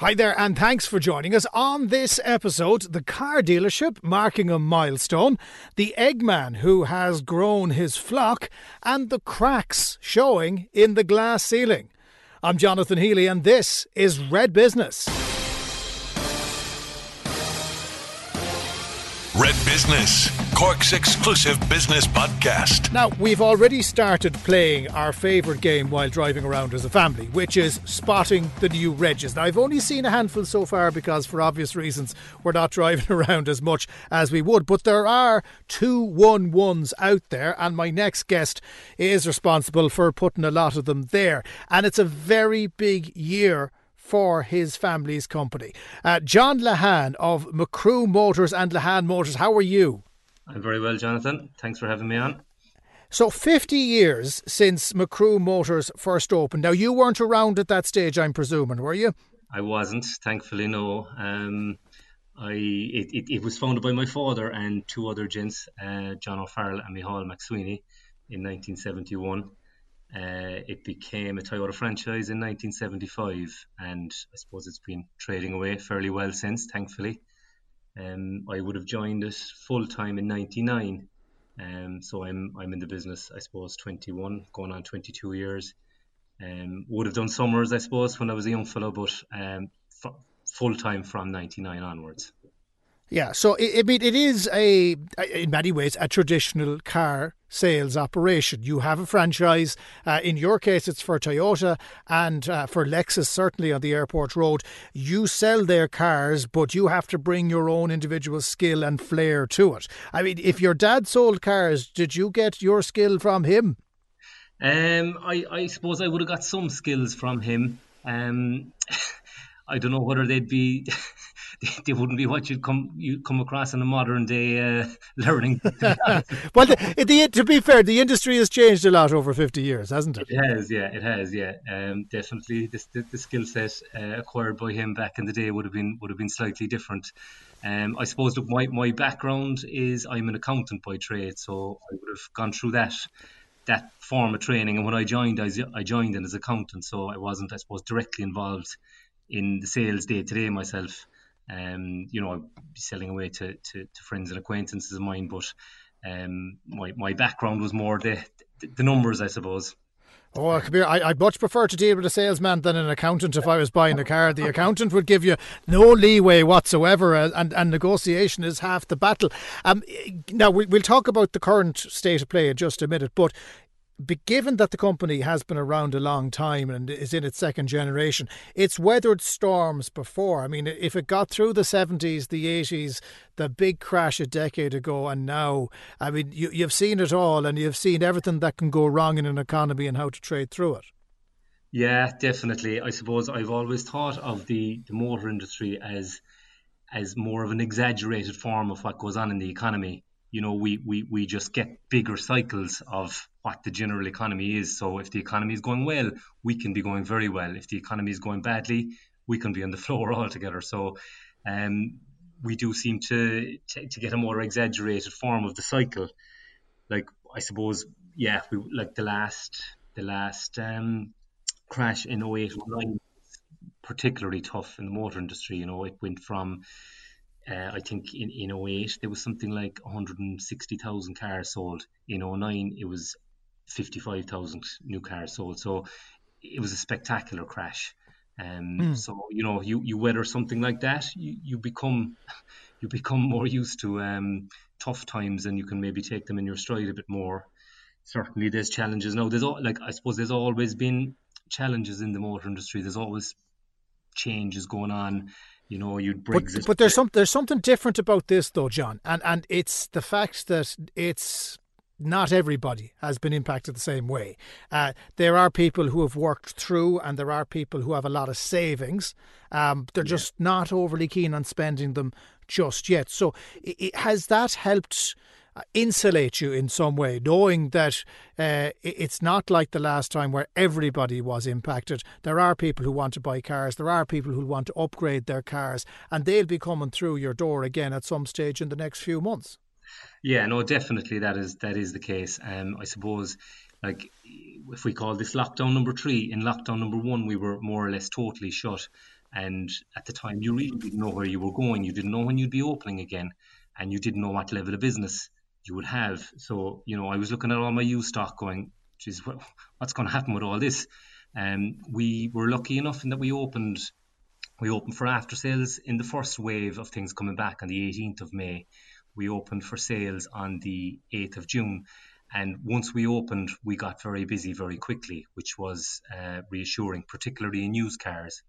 Hi there, and thanks for joining us. On this episode, the car dealership marking a milestone, the Eggman who has grown his flock, and the cracks showing in the glass ceiling. I'm Jonathan Healy, and this is Red Business. Red Business, Cork's exclusive business podcast. Now, we've already started playing our favourite game while driving around as a family, which is spotting the new Regis. Now, I've only seen a handful so far because, for obvious reasons, we're not driving around as much as we would. But there are two one ones out there, and my next guest is responsible for putting a lot of them there. And it's a very big year for his family's company. Uh, John Lehane of McCrew Motors and Lehane Motors, how are you? I'm very well, Jonathan. Thanks for having me on. So, 50 years since McCrew Motors first opened. Now, you weren't around at that stage, I'm presuming, were you? I wasn't, thankfully, no. Um, I it, it, it, was founded by my father and two other gents, uh, John O'Farrell and Michael McSweeney, in 1971. Uh, it became a Toyota franchise in 1975, and I suppose it's been trading away fairly well since, thankfully. Um, I would have joined it full time in '99, um, so I'm I'm in the business, I suppose, 21, going on 22 years. Um, would have done summers, I suppose, when I was a young fellow, but um, f- full time from '99 onwards. Yeah, so I mean, it is a, in many ways, a traditional car sales operation. You have a franchise. Uh, in your case, it's for Toyota and uh, for Lexus, certainly on the airport road. You sell their cars, but you have to bring your own individual skill and flair to it. I mean, if your dad sold cars, did you get your skill from him? Um, I, I suppose I would have got some skills from him. Um, I don't know whether they'd be they, wouldn't be what you'd come you come across in a modern day uh, learning. well, the, the, to be fair, the industry has changed a lot over fifty years, hasn't it? It has, yeah, it has, yeah. Um, definitely, this, the, the skill set uh, acquired by him back in the day would have been would have been slightly different. Um, I suppose that my, my background is I'm an accountant by trade, so I would have gone through that that form of training. And when I joined, I, I joined in as an accountant, so I wasn't, I suppose, directly involved in the sales day to day myself. Um, you know, I'd be selling away to, to, to friends and acquaintances of mine, but um, my, my background was more the, the numbers, I suppose. Oh, Kabir, I, would much prefer to deal with a salesman than an accountant if I was buying a car. The accountant would give you no leeway whatsoever, uh, and, and negotiation is half the battle. Um, now, we, we'll talk about the current state of play in just a minute, but given that the company has been around a long time and is in its second generation, it's weathered storms before. I mean, if it got through the 70s, the 80s, the big crash a decade ago, and now, I mean, you, you've seen it all and you've seen everything that can go wrong in an economy and how to trade through it. Yeah, definitely. I suppose I've always thought of the, the motor industry as as more of an exaggerated form of what goes on in the economy you know, we, we, we just get bigger cycles of what the general economy is. So if the economy is going well, we can be going very well. If the economy is going badly, we can be on the floor altogether. So um, we do seem to, to, to get a more exaggerated form of the cycle. Like I suppose, yeah, we like the last the last um, crash in 08 09 particularly tough in the motor industry. You know, it went from uh, I think in, in 08 there was something like 160,000 cars sold. In 09 it was 55,000 new cars sold. So it was a spectacular crash. Um, mm. So you know you, you weather something like that, you, you become you become more used to um, tough times and you can maybe take them in your stride a bit more. Certainly there's challenges. Now there's all, like I suppose there's always been challenges in the motor industry. There's always changes going on you know, you'd Brexit. But, but there's some there's something different about this though, John, and and it's the fact that it's not everybody has been impacted the same way. Uh, there are people who have worked through, and there are people who have a lot of savings. Um, they're yeah. just not overly keen on spending them just yet. So, it, it, has that helped uh, insulate you in some way, knowing that uh, it's not like the last time where everybody was impacted. There are people who want to buy cars, there are people who want to upgrade their cars, and they'll be coming through your door again at some stage in the next few months. Yeah, no, definitely that is that is the case. Um, I suppose like if we call this lockdown number three, in lockdown number one we were more or less totally shut. And at the time, you really didn't know where you were going. You didn't know when you'd be opening again, and you didn't know what level of business you would have. So, you know, I was looking at all my used stock going, geez, what's going to happen with all this? Um, we were lucky enough in that we opened we opened for after sales in the first wave of things coming back on the 18th of May. We opened for sales on the 8th of June. And once we opened, we got very busy very quickly, which was uh, reassuring, particularly in used cars.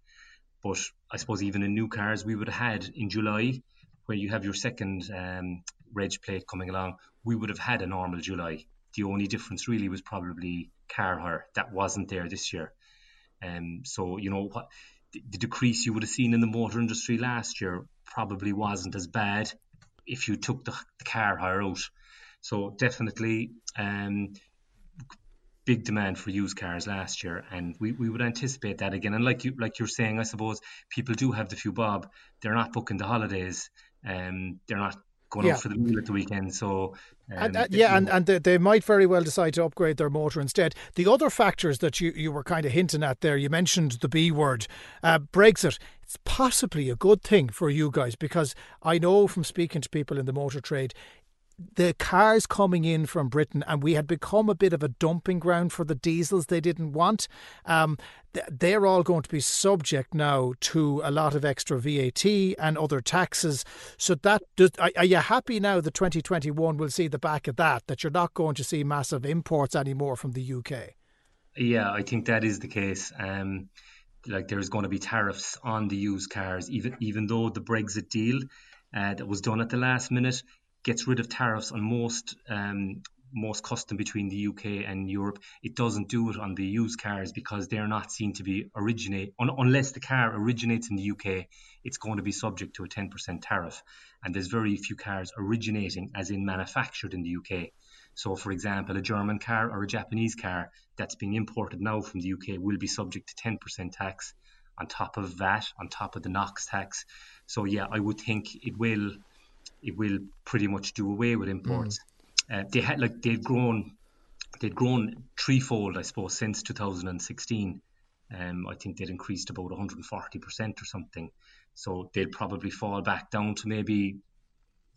But I suppose even in new cars, we would have had in July, where you have your second um, reg plate coming along, we would have had a normal July. The only difference really was probably car hire. That wasn't there this year. Um, so, you know, what the decrease you would have seen in the motor industry last year probably wasn't as bad if you took the, the car hire out. So definitely um, big demand for used cars last year, and we, we would anticipate that again. And like you like you're saying, I suppose people do have the few bob. They're not booking the holidays. Um, they're not going yeah. out for the meal at the weekend. So, um, and, uh, yeah, and, and they, might very well decide to upgrade their motor instead. The other factors that you, you were kind of hinting at there, you mentioned the B word, uh, Brexit. It's possibly a good thing for you guys because I know from speaking to people in the motor trade, the cars coming in from Britain, and we had become a bit of a dumping ground for the diesels they didn't want. Um, they're all going to be subject now to a lot of extra VAT and other taxes. So that does, are you happy now that 2021 will see the back of that? That you're not going to see massive imports anymore from the UK? Yeah, I think that is the case. Um, like there's going to be tariffs on the used cars, even even though the Brexit deal uh, that was done at the last minute gets rid of tariffs on most um, most custom between the UK and Europe. It doesn't do it on the used cars because they're not seen to be originate un, unless the car originates in the UK. It's going to be subject to a 10% tariff, and there's very few cars originating, as in manufactured in the UK. So, for example, a German car or a Japanese car that's being imported now from the UK will be subject to 10% tax on top of VAT, on top of the NOx tax. So, yeah, I would think it will it will pretty much do away with imports. Mm. Uh, they had like they've grown, they've grown threefold, I suppose, since 2016. Um, I think they'd increased about 140 percent or something. So they'll probably fall back down to maybe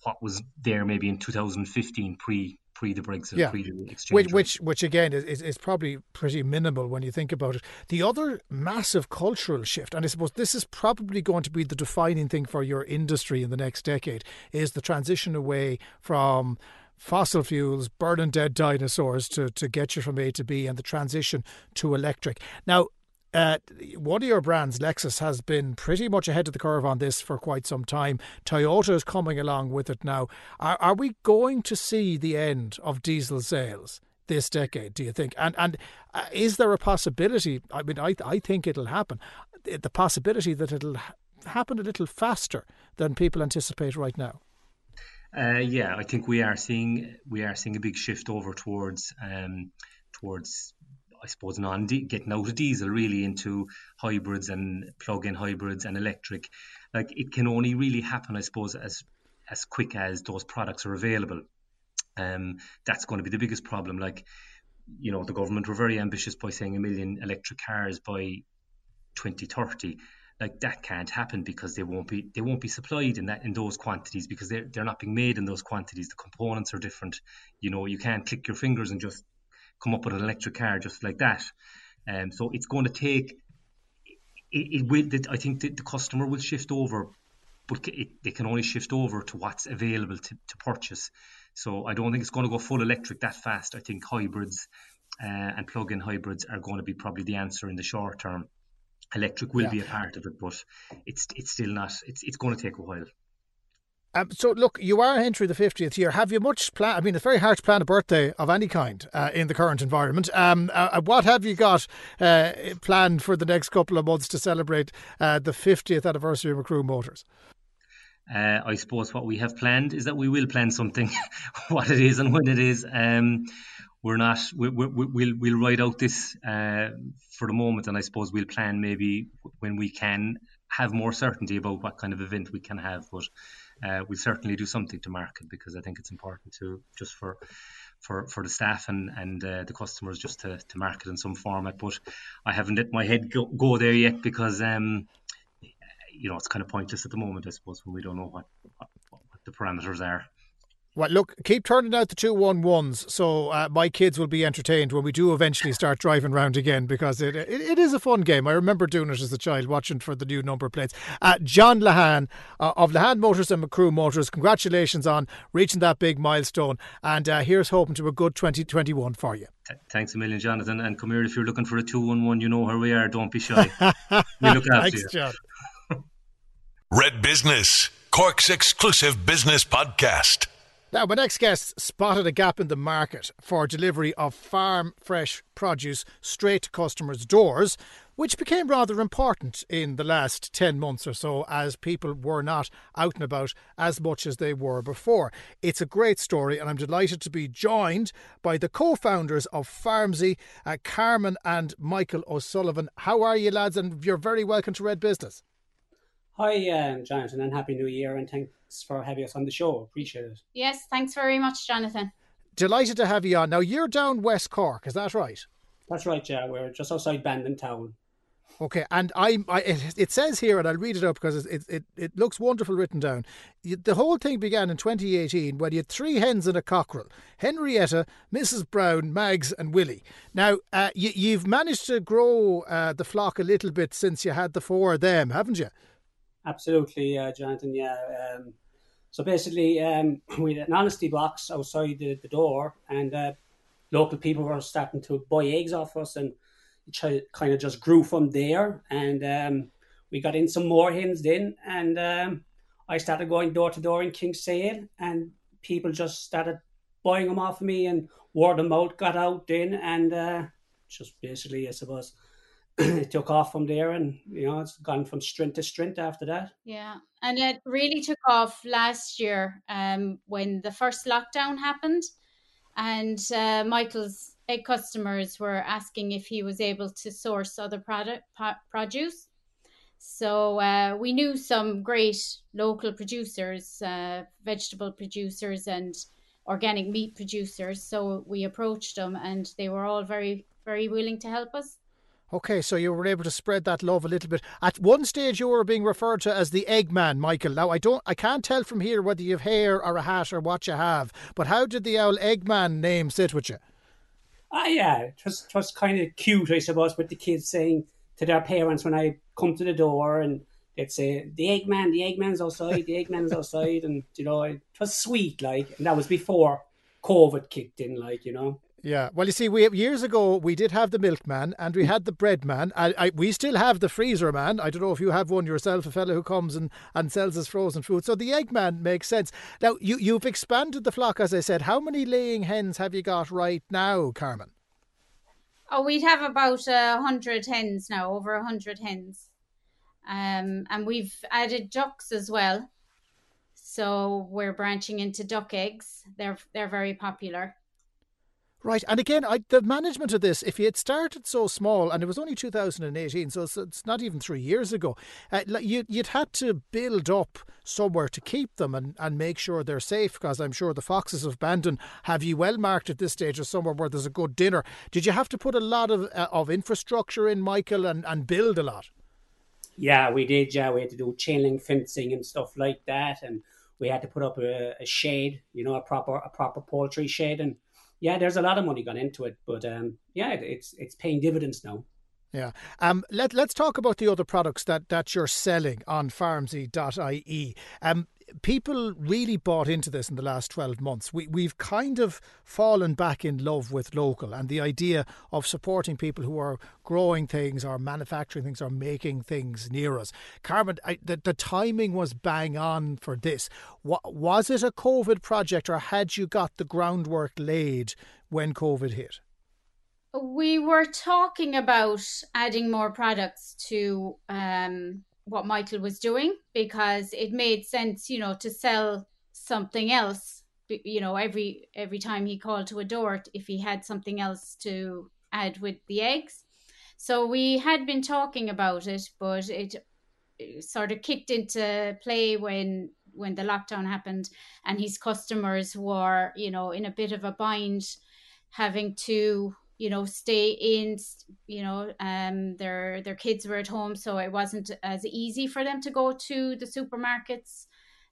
what was there maybe in 2015 pre pre the Brexit, yeah. pre the exchange. Which, which, which again is, is probably pretty minimal when you think about it. The other massive cultural shift, and I suppose this is probably going to be the defining thing for your industry in the next decade, is the transition away from fossil fuels, burning dead dinosaurs to, to get you from A to B, and the transition to electric. Now, uh, one of your brands, Lexus, has been pretty much ahead of the curve on this for quite some time. Toyota is coming along with it now. Are, are we going to see the end of diesel sales this decade? Do you think? And and uh, is there a possibility? I mean, I I think it'll happen. The possibility that it'll happen a little faster than people anticipate right now. Uh, yeah, I think we are seeing we are seeing a big shift over towards um, towards I suppose, non getting out of diesel really into hybrids and plug-in hybrids and electric. Like it can only really happen, I suppose, as as quick as those products are available. Um, that's going to be the biggest problem. Like, you know, the government were very ambitious by saying a million electric cars by 2030 like that can't happen because they won't be they won't be supplied in that in those quantities because they're they're not being made in those quantities. The components are different. You know, you can't click your fingers and just come up with an electric car just like that. Um, so it's going to take. It, it will. I think the, the customer will shift over, but it, they can only shift over to what's available to, to purchase. So I don't think it's going to go full electric that fast. I think hybrids uh, and plug-in hybrids are going to be probably the answer in the short term. Electric will yeah. be a part of it, but it's it's still not. It's it's going to take a while. Um, so, look, you are entering the 50th year. Have you much plan? I mean, it's very hard to plan a birthday of any kind uh, in the current environment. Um, uh, uh, what have you got uh, planned for the next couple of months to celebrate uh, the 50th anniversary of McCrew Motors? Uh, I suppose what we have planned is that we will plan something, what it is and when it is. Um, we're not. We, we, we'll we'll write out this for the moment, and I suppose we'll plan maybe when we can have more certainty about what kind of event we can have. But uh, we'll certainly do something to market because I think it's important to just for for, for the staff and and uh, the customers just to, to market in some format. But I haven't let my head go, go there yet because um, you know, it's kind of pointless at the moment, I suppose, when we don't know what, what, what the parameters are. Well, look, keep turning out the two one ones, so uh, my kids will be entertained when we do eventually start driving around again because it, it, it is a fun game. I remember doing it as a child, watching for the new number plates. Uh, John Lehane uh, of Lehane Motors and McCrew Motors, congratulations on reaching that big milestone, and uh, here's hoping to a good 2021 for you. Thanks a million, Jonathan. And come here if you're looking for a two one one, you know where we are. Don't be shy. we look after Thanks, you. John. Red Business, Cork's exclusive business podcast. Now, my next guest spotted a gap in the market for delivery of farm fresh produce straight to customers' doors, which became rather important in the last 10 months or so as people were not out and about as much as they were before. It's a great story, and I'm delighted to be joined by the co founders of Farmsy, uh, Carmen and Michael O'Sullivan. How are you, lads? And you're very welcome to Red Business. Hi, um, Jonathan, and Happy New Year, and thanks for having us on the show. Appreciate it. Yes, thanks very much, Jonathan. Delighted to have you on. Now, you're down West Cork, is that right? That's right, yeah. We're just outside Bandon town. Okay, and I, I it, it says here, and I'll read it up because it, it, it looks wonderful written down. The whole thing began in 2018 when you had three hens and a cockerel Henrietta, Mrs. Brown, Mags, and Willie. Now, uh, you, you've managed to grow uh, the flock a little bit since you had the four of them, haven't you? Absolutely, uh, Jonathan. Yeah. Um, so basically, um, we had an honesty box outside the, the door, and uh, local people were starting to buy eggs off us, and it kind of just grew from there. And um, we got in some more hens then, and um, I started going door to door in Kinsale, and people just started buying them off of me, and word of mouth got out then, and uh, just basically, I suppose it took off from there and you know it's gone from strength to strength after that Yeah, and it really took off last year um, when the first lockdown happened, and uh, Michael's customers were asking if he was able to source other product produce. So uh, we knew some great local producers, uh, vegetable producers, and organic meat producers. So we approached them, and they were all very, very willing to help us. Okay, so you were able to spread that love a little bit. At one stage, you were being referred to as the Eggman, Michael. Now, I don't, I can't tell from here whether you have hair or a hat or what you have. But how did the owl Eggman name sit with you? ah yeah it was, it was kind of cute i suppose with the kids saying to their parents when i come to the door and they'd say the eggman the eggman's outside the eggman's outside and you know it was sweet like and that was before covid kicked in like you know Yeah, well, you see, we years ago we did have the milkman and we had the bread man. I, I, we still have the freezer man. I don't know if you have one yourself, a fellow who comes and, and sells us frozen food. So the egg man makes sense. Now you you've expanded the flock, as I said. How many laying hens have you got right now, Carmen? Oh, we'd have about a hundred hens now, over a hundred hens, um, and we've added ducks as well. So we're branching into duck eggs. They're they're very popular. Right, and again, I, the management of this, if you had started so small, and it was only 2018, so it's, it's not even three years ago, uh, you, you'd had to build up somewhere to keep them and, and make sure they're safe, because I'm sure the Foxes of Bandon have you well marked at this stage as somewhere where there's a good dinner. Did you have to put a lot of, uh, of infrastructure in, Michael, and, and build a lot? Yeah, we did. Yeah, we had to do chain link fencing and stuff like that, and we had to put up a, a shade, you know, a proper a proper poultry shade, and yeah, there's a lot of money gone into it, but um, yeah, it, it's it's paying dividends now. Yeah. Um, let, let's talk about the other products that, that you're selling on farmsy.ie. Um, people really bought into this in the last 12 months. We, we've kind of fallen back in love with local and the idea of supporting people who are growing things or manufacturing things or making things near us. Carmen, I, the, the timing was bang on for this. was it a COVID project or had you got the groundwork laid when COVID hit? We were talking about adding more products to um, what Michael was doing because it made sense, you know, to sell something else. You know, every every time he called to a door, if he had something else to add with the eggs. So we had been talking about it, but it, it sort of kicked into play when when the lockdown happened, and his customers were, you know, in a bit of a bind, having to you know, stay in. You know, um, their their kids were at home, so it wasn't as easy for them to go to the supermarkets.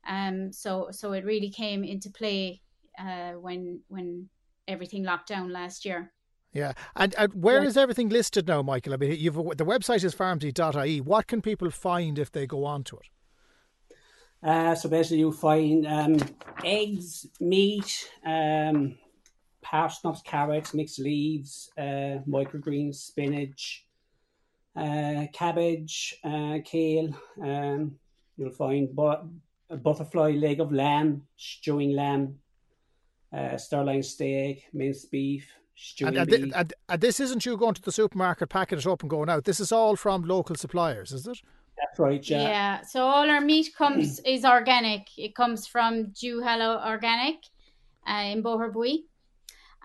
Um, so so it really came into play uh, when when everything locked down last year. Yeah, and, and where yeah. is everything listed now, Michael? I mean, you've the website is farmsy.ie. What can people find if they go onto it? Uh, so basically, you find um, eggs, meat, um, parsnips, carrots, mixed leaves, uh, microgreens, spinach, uh, cabbage, uh, kale. Um, you'll find but- a butterfly leg of lamb, stewing lamb, uh, sirloin steak, minced beef, stewing and, beef. And, and, this isn't you going to the supermarket, packing it up and going out. This is all from local suppliers, is it? That's right, yeah. Yeah, so all our meat comes is organic. It comes from Duhallow Organic uh, in Boherbue.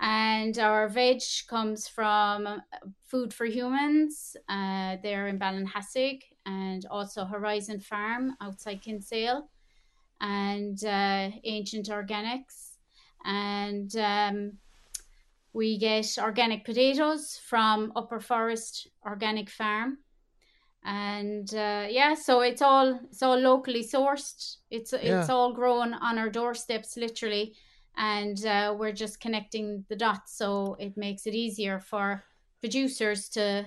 And our veg comes from Food for Humans. Uh, they're in Ballinhassig and also Horizon Farm outside Kinsale and uh, Ancient Organics. And um, we get organic potatoes from Upper Forest Organic Farm. And uh, yeah, so it's all it's all locally sourced. It's yeah. it's all grown on our doorsteps, literally and uh, we're just connecting the dots so it makes it easier for producers to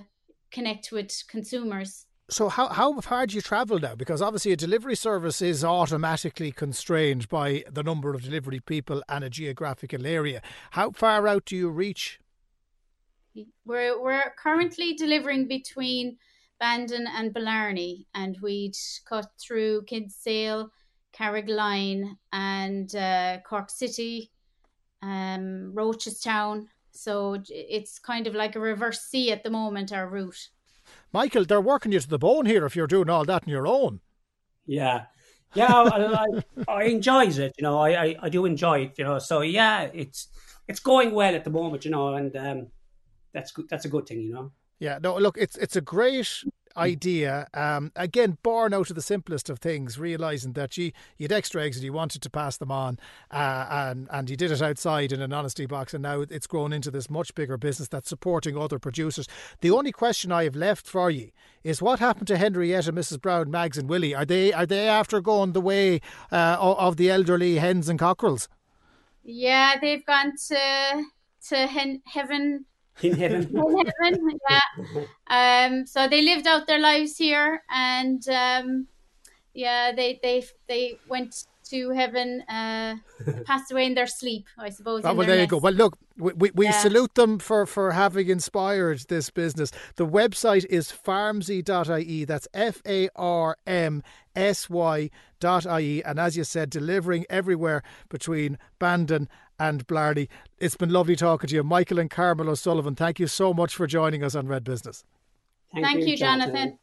connect with consumers so how how far do you travel now? Because obviously a delivery service is automatically constrained by the number of delivery people and a geographical area. How far out do you reach? We're we're currently delivering between Bandon and Blarney, and we'd cut through Kinsale, Carrigaline, and uh, Cork City, um, Rochestown. So it's kind of like a reverse C at the moment, our route. Michael, they're working you to the bone here if you're doing all that on your own. Yeah. Yeah, I, I, I enjoys it, you know. I, I, I, do enjoy it, you know. So yeah, it's it's going well at the moment, you know, and um, that's good. That's a good thing, you know. Yeah, no, look, it's it's a great idea. Um, again, born out of the simplest of things, realizing that you, you had extra eggs and you wanted to pass them on, uh, and and you did it outside in an honesty box, and now it's grown into this much bigger business that's supporting other producers. The only question I have left for you is what happened to Henrietta, Mrs. Brown, Mags, and Willie? Are they are they after going the way uh, of the elderly hens and cockerels? Yeah, they've gone to to hen- heaven in heaven. in heaven, yeah. Um, so they lived out their lives here, and um, yeah, they they they went to heaven, uh, passed away in their sleep, I suppose. Oh, well, there nest. you go. Well, look, we, we, we yeah. salute them for, for having inspired this business. The website is farmsy.ie. That's F A R M S Y.ie. And as you said, delivering everywhere between Bandon and Blarney. It's been lovely talking to you. Michael and Carmel O'Sullivan, thank you so much for joining us on Red Business. Thank, thank you, Jonathan.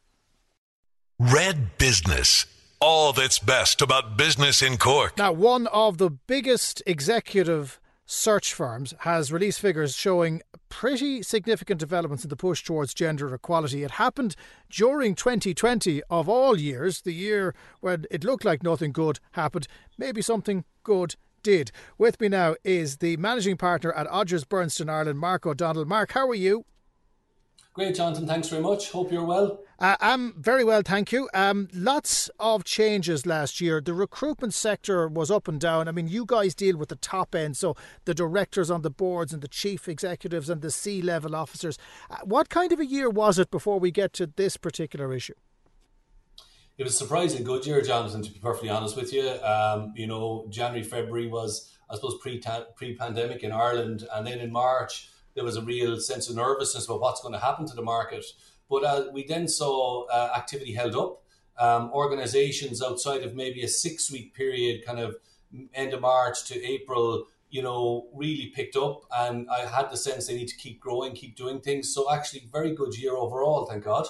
Red Business. All that's best about business in Cork. Now, one of the biggest executive search firms has released figures showing pretty significant developments in the push towards gender equality. It happened during 2020 of all years, the year when it looked like nothing good happened. Maybe something good did. With me now is the managing partner at Odgers Berndtson Ireland, Mark O'Donnell. Mark, how are you? Great, Jonathan. Thanks very much. Hope you're well. Uh, I'm very well, thank you. Um, lots of changes last year. The recruitment sector was up and down. I mean, you guys deal with the top end, so the directors on the boards and the chief executives and the C level officers. Uh, what kind of a year was it before we get to this particular issue? It was a surprisingly good year, Jonathan. To be perfectly honest with you, um, you know, January, February was, I suppose, pre pre pandemic in Ireland, and then in March there was a real sense of nervousness about what's going to happen to the market. But uh, we then saw uh, activity held up. Um, organizations outside of maybe a six week period, kind of end of March to April, you know, really picked up. And I had the sense they need to keep growing, keep doing things. So, actually, very good year overall, thank God.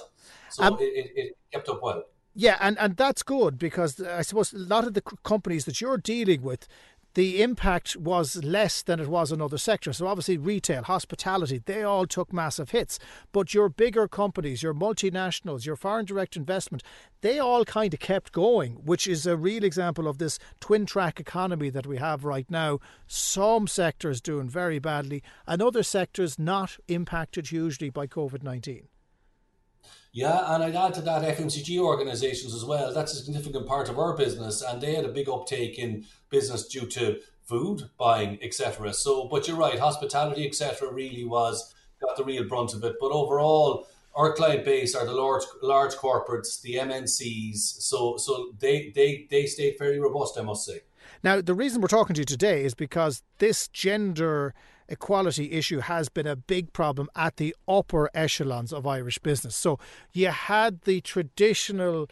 So, um, it, it, it kept up well. Yeah, and, and that's good because I suppose a lot of the companies that you're dealing with, the impact was less than it was in other sectors. So obviously retail, hospitality, they all took massive hits. But your bigger companies, your multinationals, your foreign direct investment, they all kind of kept going, which is a real example of this twin track economy that we have right now. Some sectors doing very badly and other sectors not impacted hugely by COVID 19. Yeah, and I'd add to that FMCG organisations as well. That's a significant part of our business, and they had a big uptake in business due to food buying, etc. So, but you're right, hospitality, etc. really was got the real brunt of it. But overall, our client base are the large large corporates, the MNCs. So, so they they they stayed very robust, I must say. Now, the reason we're talking to you today is because this gender equality issue has been a big problem at the upper echelons of Irish business. So you had the traditional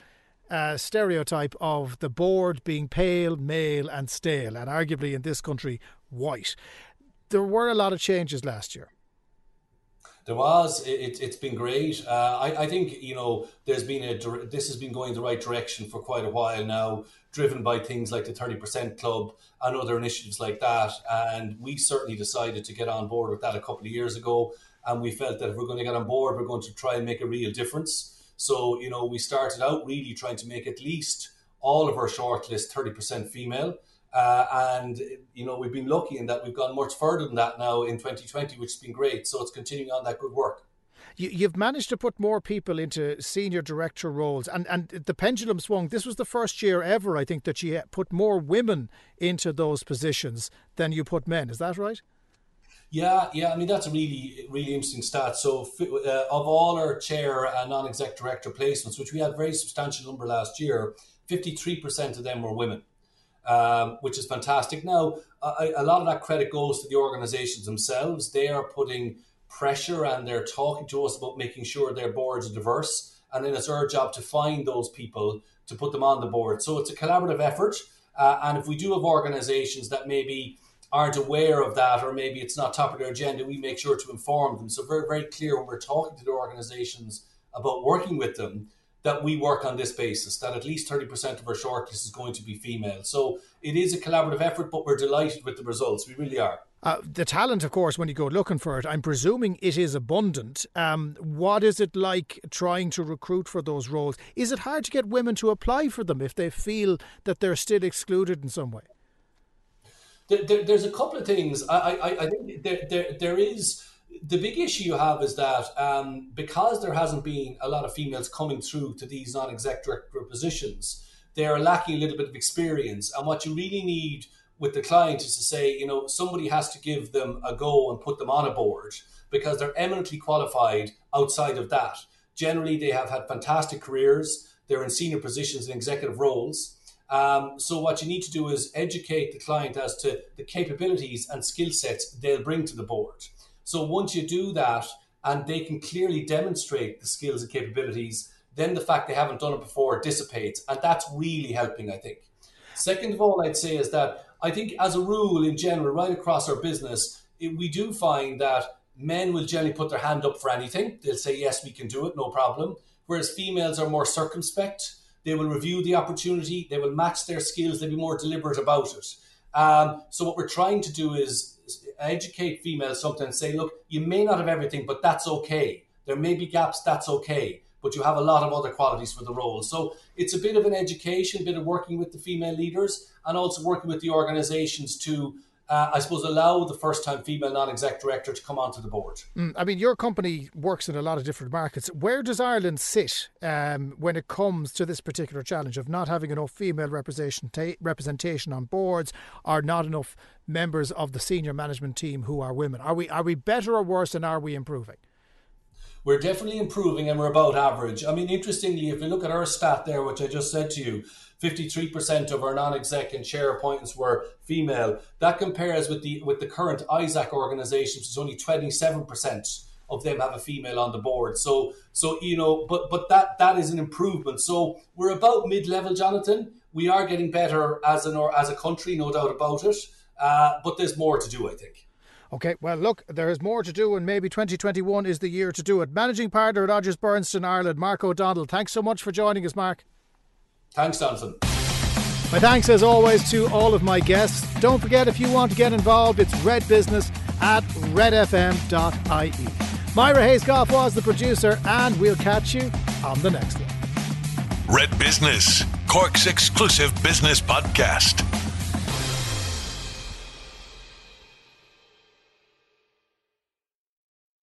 uh, stereotype of the board being pale, male, and stale, and arguably in this country, white. There were a lot of changes last year. There was. It, has been great. Uh, I, I, think you know there's been a this has been going the right direction for quite a while now, driven by things like the thirty percent club and other initiatives like that. And we certainly decided to get on board with that a couple of years ago. And we felt that if we're going to get on board, we're going to try and make a real difference. So you know we started out really trying to make at least all of our shortlist thirty percent female. Uh, and you know we've been lucky in that we've gone much further than that now in 2020, which has been great. So it's continuing on that good work. You, have managed to put more people into senior director roles, and and the pendulum swung. This was the first year ever, I think, that you put more women into those positions than you put men. Is that right? Yeah, yeah. I mean, that's a really, really interesting stat. So, uh, of all our chair and non-exec director placements, which we had a very substantial number last year, fifty-three percent of them were women um, which is fantastic. Now, a, a lot of that credit goes to the organizations themselves. They are putting pressure and they're talking to us about making sure their boards are diverse. And then it's our job to find those people to put them on the board. So it's a collaborative effort. Uh, and if we do have organizations that maybe aren't aware of that or maybe it's not top of their agenda, we make sure to inform them. So very, very clear when we're talking to the organizations about working with them that we work on this basis, that at least 30% of our shortlist is going to be female. So it is a collaborative effort, but we're delighted with the results. We really are. Uh, the talent, of course, when you go looking for it, I'm presuming it is abundant. Um, what is it like trying to recruit for those roles? Is it hard to get women to apply for them if they feel that they're still excluded in some way? There, there, there's a couple of things. I, I, I think there, there, there is the big issue you have is that um, because there hasn't been a lot of females coming through to these non-exec director positions, they are lacking a little bit of experience. And what you really need with the client is to say, you know, somebody has to give them a go and put them on a board because they're eminently qualified outside of that. Generally, they have had fantastic careers. They're in senior positions in executive roles. Um, so what you need to do is educate the client as to the capabilities and skill sets they'll bring to the board. So once you do that and they can clearly demonstrate the skills and capabilities, then the fact they haven't done it before dissipates. And that's really helping, I think. Second of all, I'd say is that I think, as a rule, in general, right across our business, it, we do find that men will generally put their hand up for anything. They'll say, yes, we can do it, no problem. Whereas females are more circumspect. They will review the opportunity, they will match their skills, they'll be more deliberate about it. Um, so, what we're trying to do is educate females sometimes say, look, you may not have everything, but that's okay. There may be gaps, that's okay. But you have a lot of other qualities for the role. So it's a bit of an education, a bit of working with the female leaders and also working with the organizations to uh, I suppose, allow the first time female non exec director to come onto the board. Mm, I mean, your company works in a lot of different markets. Where does Ireland sit um, when it comes to this particular challenge of not having enough female representation on boards or not enough members of the senior management team who are women? Are we, are we better or worse and are we improving? We're definitely improving and we're about average. I mean, interestingly, if you look at our stat there, which I just said to you, 53% of our non-exec and chair appointments were female. That compares with the with the current ISEQ organisation, which is only 27% of them have a female on the board. So so you know, but but that that is an improvement. So we're about mid-level, Jonathan. We are getting better as an or as a country, no doubt about it. Uh, but there's more to do, I think. Okay, well, look, there is more to do, and maybe 2021 is the year to do it. Managing partner at Odgers Berndtson Ireland, Mark O'Donnell. Thanks so much for joining us, Mark. Thanks, Jonathan. My thanks, as always, to all of my guests. Don't forget, if you want to get involved, it's Red Business at redfm.ie. Myra Hayescoff was the producer, and we'll catch you on the next one. Red Business, Cork's exclusive business podcast.